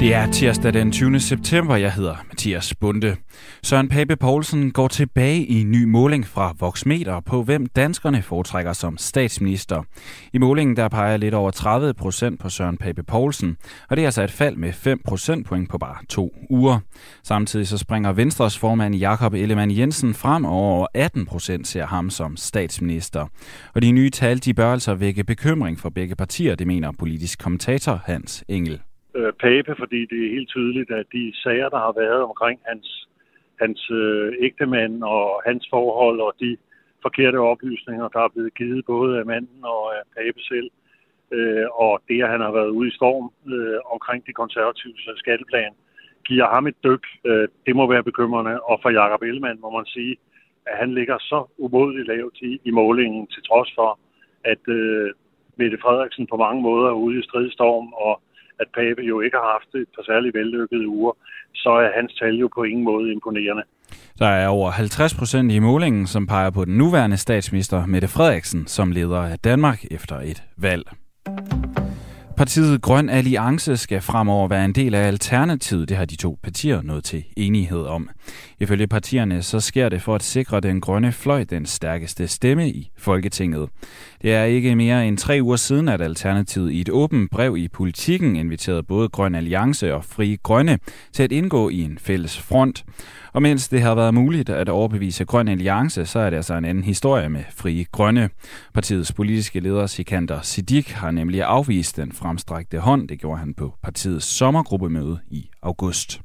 Det er tirsdag den 20. september. Jeg hedder Mathias Bunde. Søren Pape Poulsen går tilbage i en ny måling fra Voxmeter på, hvem danskerne foretrækker som statsminister. I målingen der peger lidt over 30 procent på Søren Pape Poulsen, og det er altså et fald med 5 procentpoint på bare to uger. Samtidig så springer Venstres formand Jakob Ellemann Jensen frem, og over 18 procent ser ham som statsminister. Og de nye tal de bør altså vække bekymring for begge partier, det mener politisk kommentator Hans Engel øh, Pape, fordi det er helt tydeligt, at de sager, der har været omkring hans, hans øh, ægtemand og hans forhold og de forkerte oplysninger, der er blevet givet både af manden og af Pape selv, øh, og det, at han har været ude i storm øh, omkring de konservative øh, skatteplan, giver ham et dyk. Øh, det må være bekymrende. Og for Jakob Ellemann må man sige, at han ligger så umodigt lavt i, i målingen, til trods for, at øh, Mette Frederiksen på mange måder er ude i stridstorm, og at Pape jo ikke har haft et par særlig vellykkede uger, så er hans tal jo på ingen måde imponerende. Der er over 50 procent i målingen, som peger på den nuværende statsminister Mette Frederiksen som leder af Danmark efter et valg. Partiet Grøn Alliance skal fremover være en del af Alternativet. Det har de to partier nået til enighed om. Ifølge partierne så sker det for at sikre den grønne fløj den stærkeste stemme i Folketinget. Det er ikke mere end tre uger siden, at Alternativet i et åbent brev i politikken inviterede både Grøn Alliance og Fri Grønne til at indgå i en fælles front. Og mens det har været muligt at overbevise Grøn Alliance, så er det altså en anden historie med Fri Grønne. Partiets politiske leder Sikander Siddiq har nemlig afvist den fremstrakte hånd. Det gjorde han på partiets sommergruppemøde i august.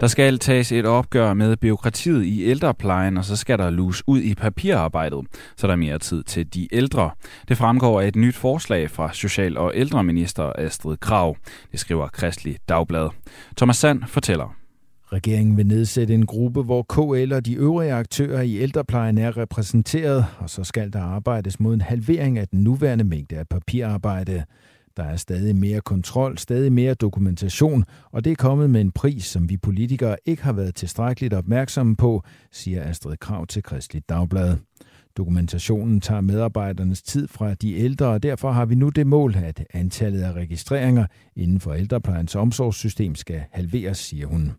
Der skal tages et opgør med byråkratiet i ældreplejen, og så skal der lus ud i papirarbejdet, så der er mere tid til de ældre. Det fremgår af et nyt forslag fra Social- og ældreminister Astrid Krav. Det skriver Kristelig Dagblad. Thomas Sand fortæller. Regeringen vil nedsætte en gruppe, hvor KL og de øvrige aktører i ældreplejen er repræsenteret, og så skal der arbejdes mod en halvering af den nuværende mængde af papirarbejde. Der er stadig mere kontrol, stadig mere dokumentation, og det er kommet med en pris, som vi politikere ikke har været tilstrækkeligt opmærksomme på, siger Astrid Krav til Kristelig Dagblad. Dokumentationen tager medarbejdernes tid fra de ældre, og derfor har vi nu det mål, at antallet af registreringer inden for ældreplejens omsorgssystem skal halveres, siger hun.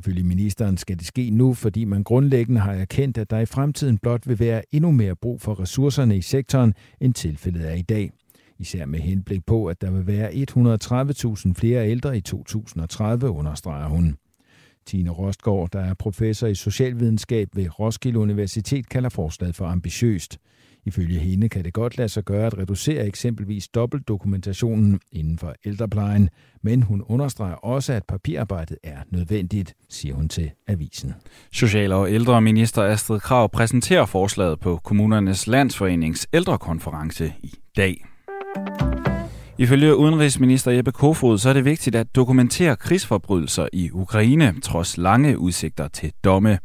Ifølge ministeren skal det ske nu, fordi man grundlæggende har erkendt, at der i fremtiden blot vil være endnu mere brug for ressourcerne i sektoren, end tilfældet er i dag. Især med henblik på, at der vil være 130.000 flere ældre i 2030, understreger hun. Tine Rostgaard, der er professor i socialvidenskab ved Roskilde Universitet, kalder forslaget for ambitiøst. Ifølge hende kan det godt lade sig gøre at reducere eksempelvis dobbeltdokumentationen inden for ældreplejen, men hun understreger også, at papirarbejdet er nødvendigt, siger hun til avisen. Social- og ældreminister Astrid Krav præsenterer forslaget på Kommunernes Landsforenings ældrekonference i dag. Ifølge udenrigsminister Jeppe Kofod, så er det vigtigt at dokumentere krigsforbrydelser i Ukraine, trods lange udsigter til domme.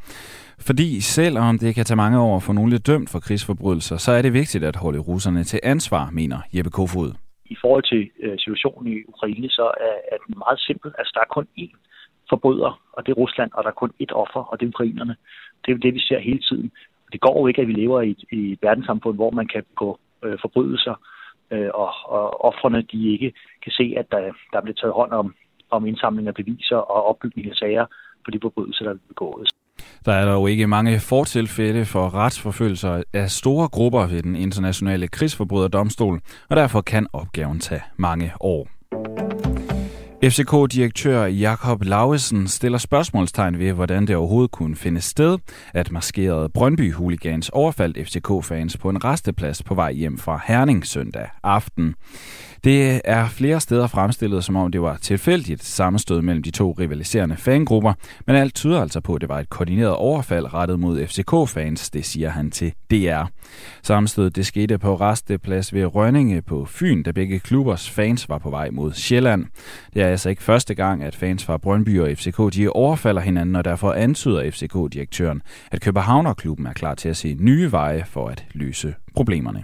Fordi selvom det kan tage mange år for nogle dømt for krigsforbrydelser, så er det vigtigt at holde russerne til ansvar, mener Jeppe Kofod. I forhold til øh, situationen i Ukraine, så er, det den meget simpel. Altså, der er kun én forbryder, og det er Rusland, og der er kun ét offer, og det er ukrainerne. Det er det, vi ser hele tiden. Det går jo ikke, at vi lever i, i et verdenssamfund, hvor man kan gå øh, forbrydelser, øh, og, og offrene de ikke kan se, at der, der bliver taget hånd om, om indsamling af beviser og opbygning af sager på de forbrydelser, der er begået. Der er dog ikke mange fortilfælde for retsforfølgelser af store grupper ved den internationale krigsforbryderdomstol, og derfor kan opgaven tage mange år. FCK-direktør Jakob Lauesen stiller spørgsmålstegn ved, hvordan det overhovedet kunne finde sted, at maskerede Brøndby-hooligans overfaldt FCK-fans på en resteplads på vej hjem fra Herning søndag aften. Det er flere steder fremstillet, som om det var tilfældigt sammenstød mellem de to rivaliserende fangrupper, men alt tyder altså på, at det var et koordineret overfald rettet mod FCK-fans, det siger han til DR. Sammenstødet det skete på resteplads ved Rønninge på Fyn, da begge klubbers fans var på vej mod Sjælland. Det er altså ikke første gang, at fans fra Brøndby og FCK de overfalder hinanden, og derfor antyder FCK-direktøren, at Københavnerklubben er klar til at se nye veje for at løse problemerne.